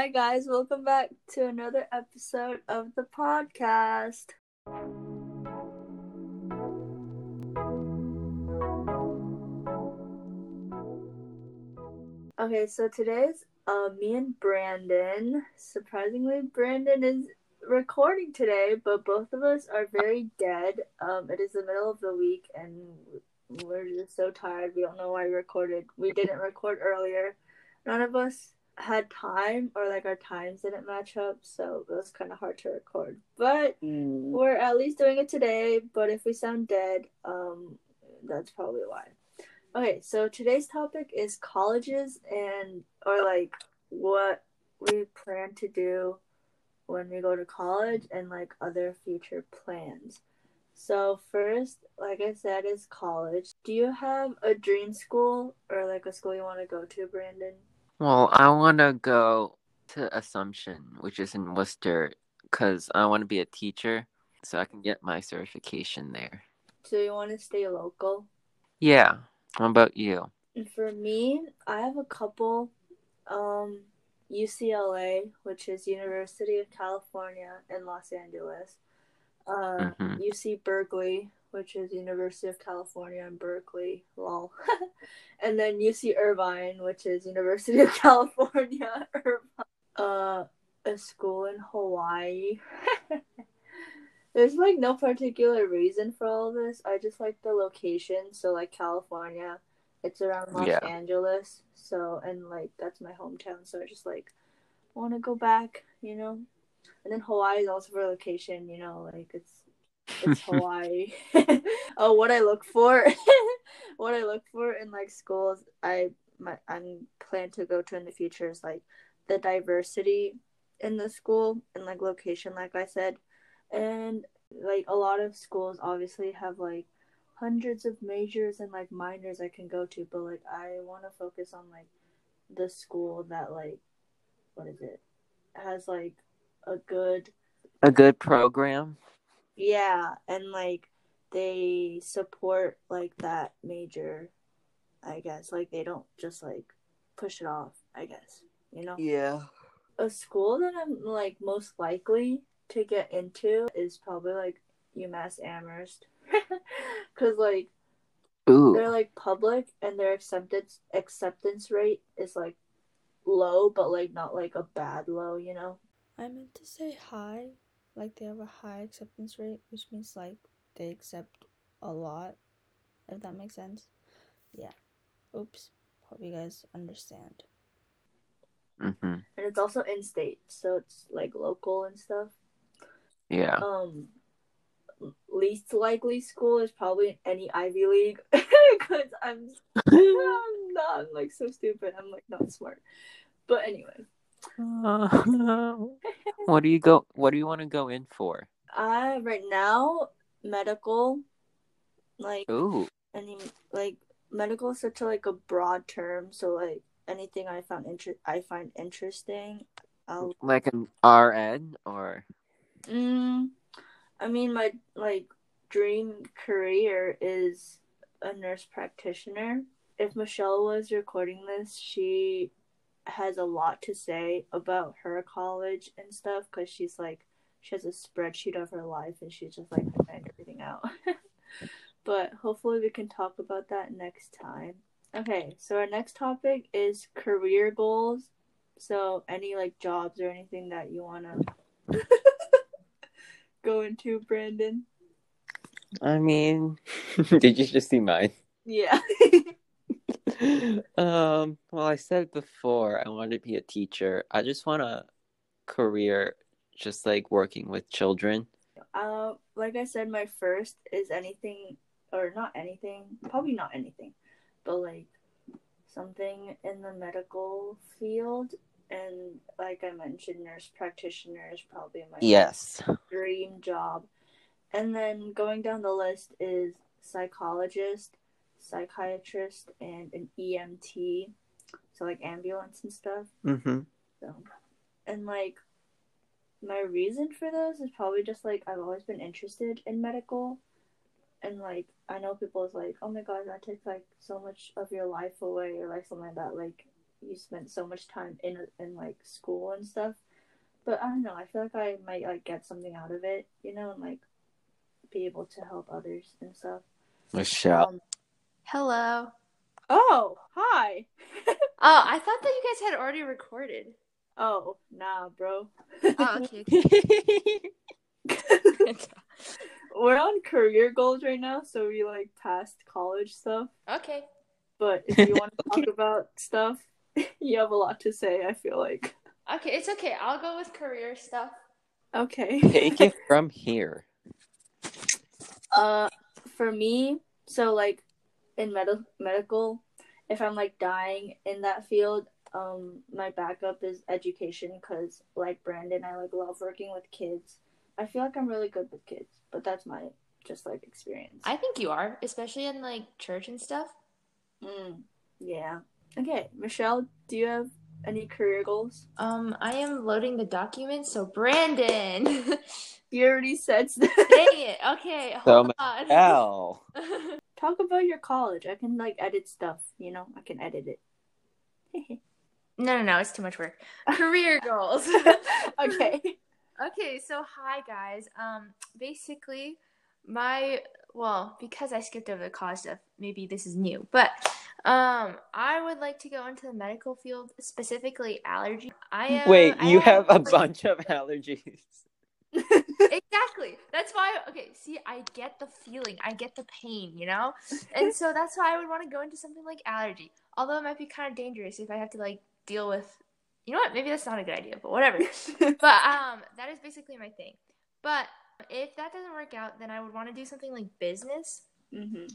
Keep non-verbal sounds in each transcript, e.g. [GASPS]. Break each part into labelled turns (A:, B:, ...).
A: Hi, guys. Welcome back to another episode of the podcast. Okay, so today's uh, me and Brandon. Surprisingly, Brandon is recording today, but both of us are very dead. Um, it is the middle of the week, and we're just so tired. We don't know why we recorded. We didn't record earlier. None of us had time, or like our times didn't match up, so it was kind of hard to record. But
B: Mm.
A: we're at least doing it today. But if we sound dead, um, that's probably why. Okay, so today's topic is colleges and or like what we plan to do when we go to college and like other future plans. So first, like I said, is college. Do you have a dream school or like a school you want to go to, Brandon?
B: Well, I want to go to Assumption, which is in Worcester, because I want to be a teacher so I can get my certification there.
A: So you want to stay local?
B: Yeah. How about you?
A: For me, I have a couple. Um, UCLA, which is University of California in Los Angeles. Uh,
B: Mhm.
A: UC Berkeley, which is University of California in Berkeley. Lol. [LAUGHS] and then UC Irvine, which is University of [LAUGHS] California, Irvine. Uh, a school in Hawaii. [LAUGHS] There's like no particular reason for all this. I just like the location. So like California, it's around Los
B: Yeah.
A: Angeles. So and like that's my hometown. So I just like want to go back, you know. And then Hawaii is also for location. You know, like it's it's Hawaii. [LAUGHS] oh, what I look for, [LAUGHS] what I look for in like schools, I my I'm plan to go to in the future is like the diversity in the school and like location, like I said, and like a lot of schools obviously have like hundreds of majors and like minors I can go to, but like I want to focus on like the school that like what is it has like a good
B: A good program?
A: Yeah, and like they support like that major, I guess. Like they don't just like push it off, I guess. You know?
B: Yeah.
A: A school that I'm like most likely to get into is probably like UMass Amherst. [LAUGHS] Cuz like
B: Ooh.
A: they're like public and their acceptance acceptance rate is like low but like not like a bad low, you know? I meant to say high, like they have a high acceptance rate, which means like they accept a lot, if that makes sense. Yeah. Oops. Hope you guys understand.
B: hmm
A: And it's also in state, so it's like local and stuff.
B: Yeah.
A: Um least likely school is probably any Ivy League [LAUGHS] because I'm [LAUGHS] I'm not I'm like so stupid. I'm like not smart. But anyway, [LAUGHS]
B: what do you go what do you want to go in for?
A: I right now medical like
B: Ooh.
A: any like medical is such a like a broad term so like anything i found inter- i find interesting i'll
B: Like an RN or
A: mm, i mean my like dream career is a nurse practitioner if michelle was recording this she has a lot to say about her college and stuff because she's like she has a spreadsheet of her life and she's just like planned everything out [LAUGHS] but hopefully we can talk about that next time. Okay, so our next topic is career goals. So any like jobs or anything that you wanna [LAUGHS] go into, Brandon?
B: I mean [LAUGHS] did you just see mine?
A: Yeah. [LAUGHS]
B: um, well, I said before I wanted to be a teacher. I just want a career just like working with children.
A: uh, like I said, my first is anything or not anything, probably not anything, but like something in the medical field. And like I mentioned, nurse practitioner is probably my
B: Yes.
A: dream job. And then going down the list is psychologist, psychiatrist, and an EMT. So like ambulance and stuff.
B: Mm-hmm.
A: So and like my reason for those is probably just like I've always been interested in medical. And like I know people is like, oh my god, that takes like so much of your life away or like something like that. Like you spent so much time in in like school and stuff. But I don't know. I feel like I might like get something out of it, you know, and like be able to help others and stuff.
B: Michelle.
A: Um,
C: Hello.
A: oh, hi. [LAUGHS]
C: Oh, I thought that you guys had already recorded.
A: Oh, nah, bro.
C: Oh, [LAUGHS] okay. okay. [LAUGHS]
A: We're on career goals right now, so we like passed college stuff.
C: okay.
A: But if you want to talk about stuff, you have a lot to say. I feel like.
C: Okay, it's okay. I'll go with career stuff.
A: Okay.
B: Take it from here.
A: Uh, for me, so like in med- medical, if I'm like dying in that field, um, my backup is education because like Brandon, I like love working with kids. I feel like I'm really good with kids, but that's my just like experience.
C: I think you are, especially in like church and stuff.
A: Mm, yeah. Okay, Michelle, do you have any career goals?
C: Um, I am loading the document, so Brandon. Dang [LAUGHS]
A: You already said.
C: Dang it. Okay,
B: So,
C: hold on. [LAUGHS]
B: Michelle.
A: Talk about your college. I can like edit stuff. You know, I can edit it. [LAUGHS]
C: no, no, no, it's too much work. [LAUGHS] Career goals. [LAUGHS]
A: okay.
C: Okay, so hi guys. Um, basically, my well, because I skipped over the college stuff, maybe this is new, but um, I would like to go into the medical field, specifically allergy. I am,
B: Wait,
C: I
B: you have a
C: like-
B: bunch of allergies.
C: Exactly. That's why. Okay, see, I get the feeling, I get the pain, you know, and [LAUGHS] so that's why I would want to go into something like allergy. Although it might be kind of dangerous if I have to like deal with. You know what? Maybe that's not a good idea, but whatever. [LAUGHS] but um that is basically my thing but if that doesn't work out then i would want to do something like business
A: hmm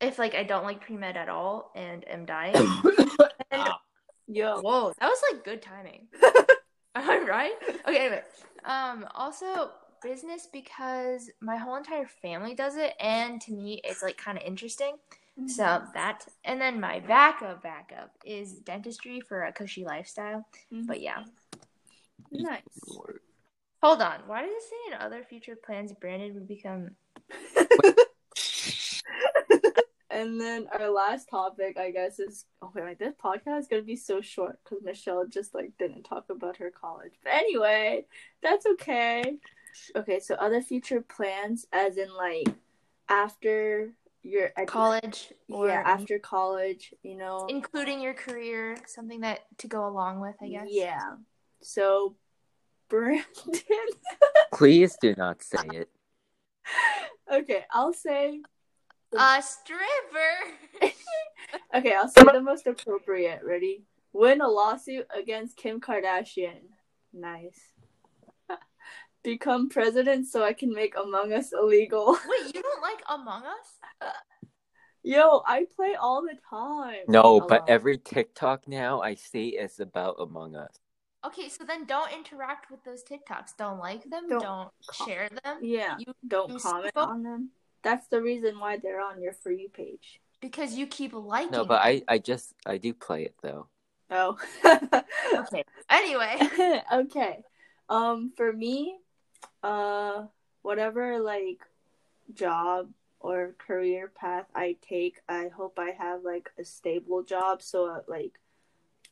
C: if like i don't like pre-med at all and am dying [COUGHS] And-
A: Yo.
C: whoa that was like good timing [LAUGHS] am i right okay anyway um also business because my whole entire family does it and to me it's like kind of interesting so that and then my backup backup is dentistry for a cushy lifestyle
A: Mhm.
C: but yeah
A: nice.
C: hold on why does it say in other future plans brandon would become [LAUGHS]
A: And then our last topic, I guess, is oh okay. Like this podcast is gonna be so short because Michelle just like didn't talk about her college. But anyway, that's okay. Okay, so other future plans, as in like after your edu-
C: college or
A: yeah, after college, you know,
C: including your career, something that to go along with, I guess.
A: Yeah. So, Brandon.
B: Please do not say it. [LAUGHS]
A: okay, I'll say.
C: A stripper. [LAUGHS]
A: Okay, I'll say the most appropriate. Ready? Win a lawsuit against Kim Kardashian. Nice. [LAUGHS] Become president so I can make Among Us illegal. [LAUGHS]
C: Wait, you don't like Among Us?
A: Yo, I play all the time.
B: No,
A: A
B: but every TikTok now I see is about Among Us.
C: Okay, so then don't interact with those TikToks. Don't like them.
A: Don't
C: Don't,
A: com-
C: share them.
A: Yeah,
C: You
A: don't comment
C: skip 'em?
A: on them. That's the reason why they're on your For You page.
C: because you keep liking.
B: No, but I, I just I do play it though.
A: Oh. [LAUGHS]
C: Okay. Anyway, [LAUGHS]
A: okay. Um, for me, uh, whatever like job or career path I take, I hope I have like a stable job so uh, like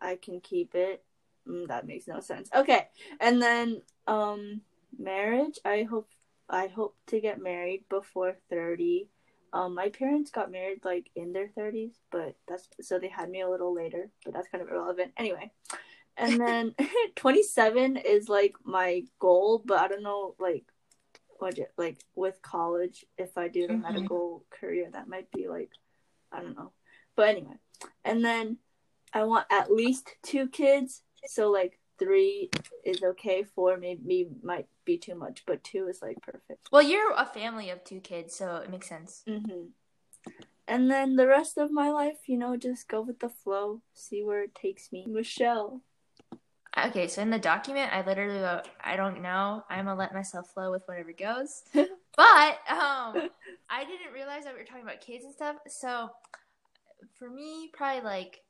A: I can keep it. Mm, that makes no sense. Okay, and then um, marriage. I hope I hope to get married before thirty. Um, my parents got married like in their thirties, but that's so they had me a little later. But that's kind of irrelevant. Anyway, and [LAUGHS] then [LAUGHS] 27 is like my goal but i don't know like what it- like with college if i do the
C: Mhm.
A: medical career that might be like i don't know but anyway and then i want at least two kids so like three is okay four maybe might be too much but two is like perfect
C: well, you're a family of two kids, so it makes sense.
A: hmm and then the rest of my life you know just go with the flow see where it takes me michelle
C: Okay, so in the document, I literally wrote, I don't know. I'm gonna let myself flow with whatever goes. [LAUGHS] but um, I didn't realize that we were talking about kids and stuff. So for me, probably like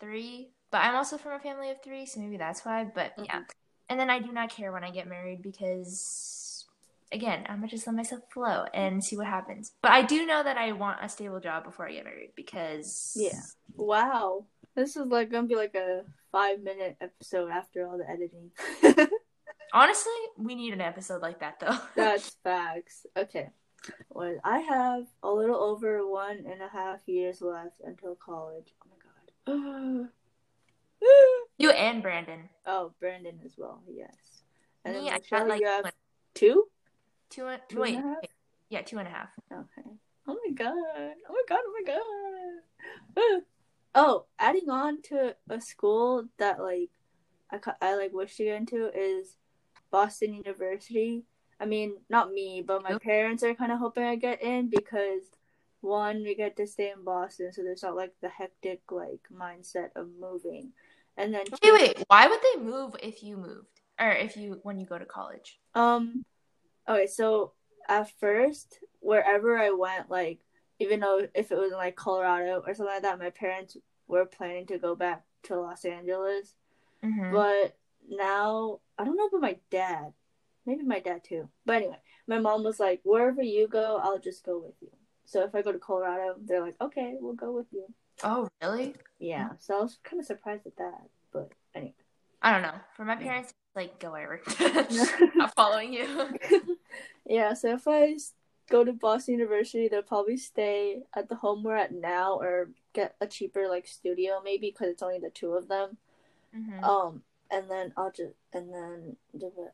C: three. But I'm also from a family of three, so maybe that's why. But yeah. And then I do not care when I get married because, again, I'm gonna just let myself flow and see what happens. But I do know that I want a stable job before I get married because
A: Yeah. Wow. This is like gonna be like a five minute episode after all the editing. [LAUGHS]
C: Honestly, we need an episode like that though. [LAUGHS]
A: That's facts. Okay. Well, I have a little over one and a half years left until college. Oh my god. [GASPS] [GASPS] [LAUGHS]
C: you and Brandon.
A: oh, Brandon as well. Yes. And
C: Me, I got like
A: you have two.
C: two, and,
A: Two
C: wait,
A: and a half?
C: yeah, two and a half.
A: Okay. Oh my god. Oh my god. Oh my god. [SIGHS] oh, adding on to a school that like I I like wish to get into is Boston University. I mean, not me, but my
C: Nope.
A: parents are kind of hoping I get in because one, we get to stay in Boston, so there's not like the hectic like mindset of moving, and then
C: Wait, wait. Why would they move if you moved, or if you when you go to college?
A: Um, okay, so at first, wherever I went, like, even though if it was in like Colorado or something like that, my parents were planning to go back to Los Angeles.
C: Mm-hmm.
A: But now, I don't know about my dad. Maybe my dad too. But anyway, my mom was like, wherever you go, I'll just go with you. So if I go to Colorado, they're like, okay, we'll go with you.
C: Oh, really?
A: Yeah, so I was kind of surprised at that. But anyway.
C: I don't know. For my parents, it's like go wherever. [LAUGHS] [LAUGHS] I'm following you. [LAUGHS]
A: yeah, so if I go to Boston University, they'll probably stay at the home we're at now or get a cheaper like studio maybe because it's only the two of them.
C: hmm
A: Um, and then I'll just and then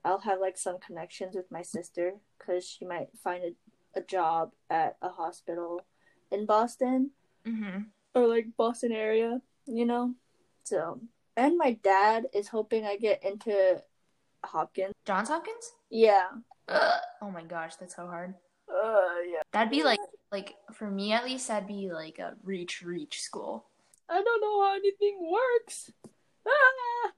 A: I'll have like some connections with my sister because she might find a, a job at a hospital in Boston
C: hmm
A: or like Boston area, you know. So and my dad is hoping I get into Hopkins.
C: Johns Hopkins?
A: Yeah.
C: Ugh. Oh my gosh, that's so hard.
A: Uh, yeah.
C: That'd be like, like for me at least, that'd be like a reach, reach school.
A: I don't know how anything works. Ah,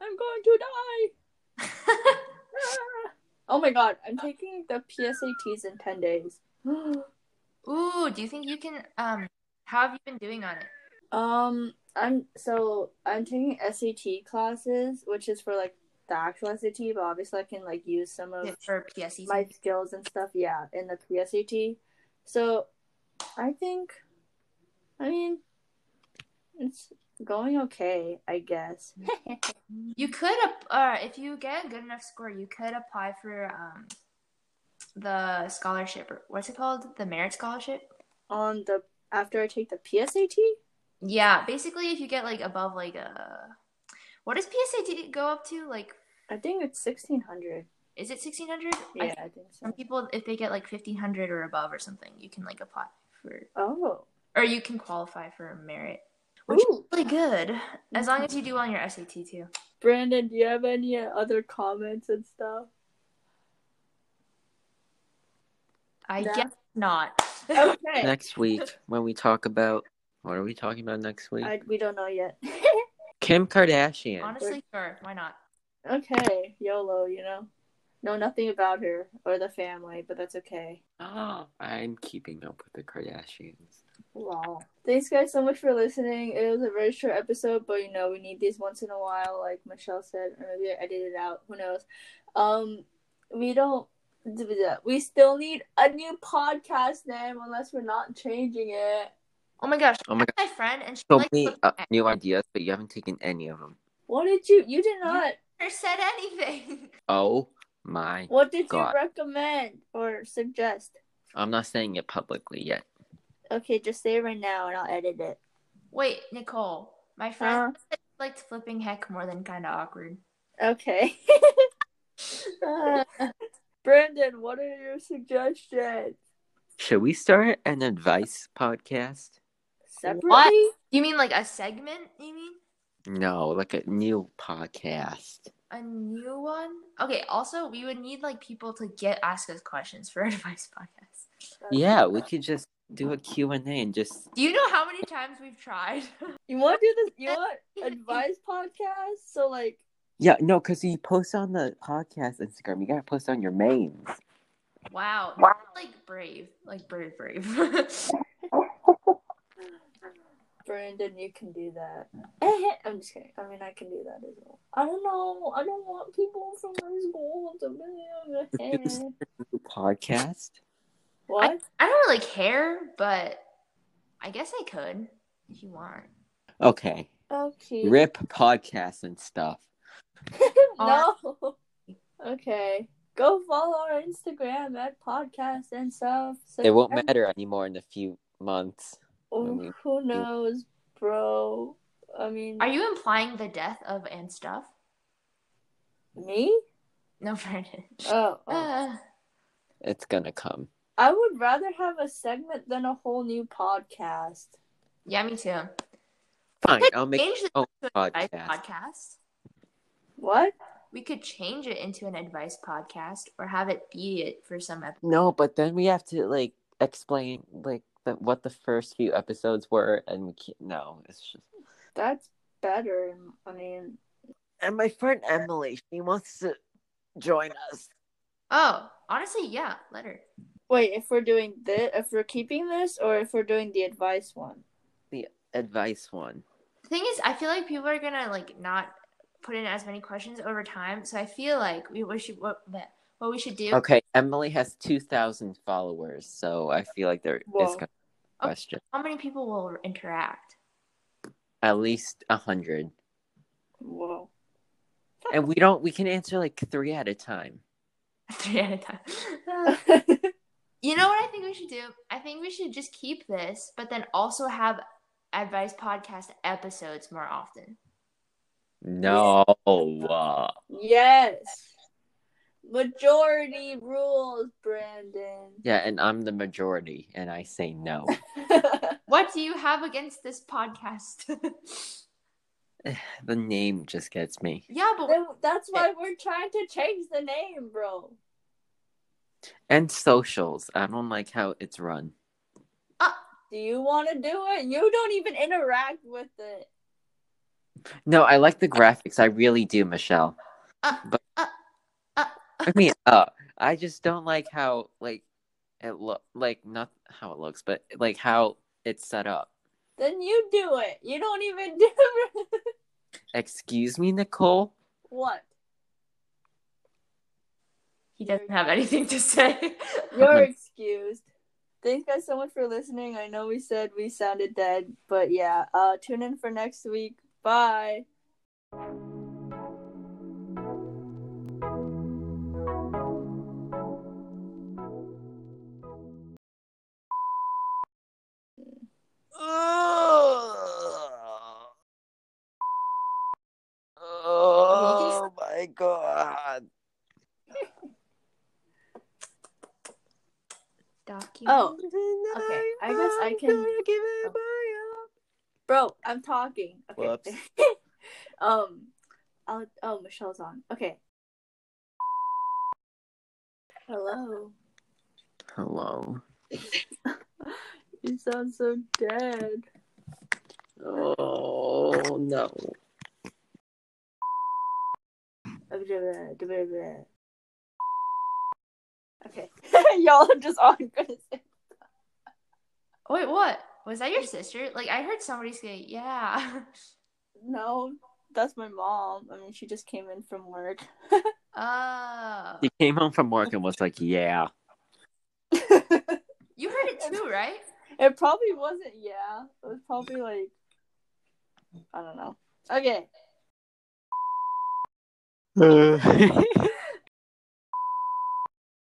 A: I'm going to die. [LAUGHS] Ah. Oh my god, I'm taking the PSATs in 10 days. [GASPS]
C: Ooh, do you think you can? Um, how have you been doing on it?
A: um, I'm so I'm taking SAT classes, which is for like the actual SAT, but obviously I can like use some of
C: For PSEs?
A: my skills and stuff, yeah, in the PSAT. So I think, I mean, it's going okay, I guess. [LAUGHS]
C: You could, uh, if you get a good enough score, you could apply for um, the scholarship. Or what's it called? The merit scholarship.
A: On the after I take the PSAT,
C: Yeah, basically, if you get like above like a, what does PSAT go up to? Like,
A: I think it's sixteen hundred.
C: is it sixteen hundred?
A: Yeah, I think so.
C: Some people, if they get like fifteen hundred or above or something, you can like apply for,
A: Oh,
C: or you can qualify for merit, which is really good as long as you do well on your SAT too.
A: Brandon, do you have any other comments and stuff?
C: I
A: No.
C: guess not.
A: Okay,
B: Next week, when we talk about what are we talking about next week?
A: I, we don't know yet. [LAUGHS]
B: Kim Kardashian.
C: Honestly, sure, why not?
A: okay, YOLO, you know. Know nothing about her or the family, but that's okay.
B: Oh, I'm keeping up with the Kardashians.
A: Wow. Thanks guys so much for listening. It was a very short episode, but you know, we need these once in a while, like Michelle said, or maybe I edited it out, who knows. Um we don't we still need a new podcast name unless we're not changing it.
C: Oh my gosh,
B: Oh my
C: my friend and she
B: So
C: like
B: many uh, new ideas, but you haven't taken any of them.
A: What did you you did not
C: never said anything. [LAUGHS]
B: Oh my!
A: what did
B: God.
A: you recommend or suggest?
B: I'm not saying it publicly yet.
A: Okay, just say it right now and I'll edit it.
C: Wait, Nicole, my friend said she liked flipping heck more than kind of awkward.
A: Okay. [LAUGHS] [LAUGHS] Uh, Brandon, what are your suggestions?
B: Should we start an advice podcast?
A: Separately?
C: You mean like a segment? You mean
B: No, like a new podcast.
C: a new one? Okay. Also, we would need like people to get ask us questions for [LAUGHS] advice podcast.
B: Yeah, we could just do a Q&A and just
C: Do you know how many times we've tried?
A: You want to do this? You [LAUGHS] want advice [LAUGHS] podcast? So like,
B: Yeah, no, because you post on the podcast Instagram, you gotta post on your mains.
C: wow. Like brave, like brave, brave. [LAUGHS]
A: Brandon, you can do that. [LAUGHS] I'm just kidding. I mean, I can do that as well. I don't know. I don't want people from my school to be on [LAUGHS] the
B: Podcast?
A: What?
C: I don't really care, but I guess I could if you want.
B: Okay.
A: Okay.
B: Rip podcasts and stuff. [LAUGHS]
A: no. Okay. Go follow our Instagram at podcast and stuff. So
B: It won't matter anymore in a few months.
A: Oh,
B: you-
A: who knows, bro? I mean,
C: Are you implying the death of and stuff?
A: me?
C: No, [LAUGHS] Brandon.
A: Oh, oh.
C: Uh,
B: It's gonna come.
A: I would rather have a segment than a whole new podcast.
C: yeah, me too.
B: Fine, I'll make
C: change the
B: my own podcast.
C: podcast.
A: What?
C: We could change it into an advice podcast or have it be it for some episode.
B: No, but then we have to like explain like the, what the first few episodes were, and we can't. No, it's just.
A: That's better. I mean,
B: And my friend Emily, she wants to join us.
C: Oh, honestly, yeah, let her.
A: wait, if we're doing this, if we're keeping this, or if we're doing the advice one?
B: The advice one.
C: The thing is, I feel like people are gonna like not put in as many questions over time. So I feel like we, we should what what we should do.
B: Okay, Emily has two thousand followers, so I feel like there is
A: Whoa.
B: gonna be a oh, question.
C: How many people will interact?
B: At least a hundred,
A: Whoa.
B: and we don't. We can answer like three at a time. [LAUGHS]
C: Three at a time. [LAUGHS] you know what I think we should do? I think we should just keep this, but then also have advice podcast episodes more often.
B: No. uh,
A: yes. Majority rules, Brandon.
B: Yeah, and I'm the majority, and I say no. [LAUGHS]
C: What do you have against this podcast? [SIGHS]
B: the name just gets me.
C: yeah, but
A: That's why we're trying to change the name, bro.
B: And socials. I don't like how it's run.
A: Do you want to do it? You don't even interact with it.
B: No, I like the graphics. I really do, Michelle.
C: Uh,
B: but
C: uh, uh.
B: I mean, uh, I just don't like how like it look like not how it looks, but like how it's set up.
A: Then you do it. You don't even do [LAUGHS]
B: Excuse me, Nicole.
A: what?
C: he doesn't have anything to say. [LAUGHS]
A: You're [LAUGHS] excused. Thanks guys so much for listening. I know we said we sounded dead, but yeah. Uh tune in for next week. Bye.
B: Oh my god.
A: Oh, okay. I guess I can- Bro, I'm talking. Okay. [LAUGHS] Um I'll oh Michelle's on. Okay. Hello.
B: Hello. [LAUGHS]
A: You sound so dead.
B: Oh no.
A: Okay. [LAUGHS] Y'all are just all gonna say
C: Wait, what? Was that your sister? Like I heard somebody say, "Yeah." [LAUGHS]
A: no. That's my mom. I mean, she just came in from work.
C: Oh,
B: He came home from work and was like, "Yeah." [LAUGHS]
C: you heard it too, right?
A: It probably wasn't. Yeah, it was probably like I don't know. Okay. Uh, [LAUGHS]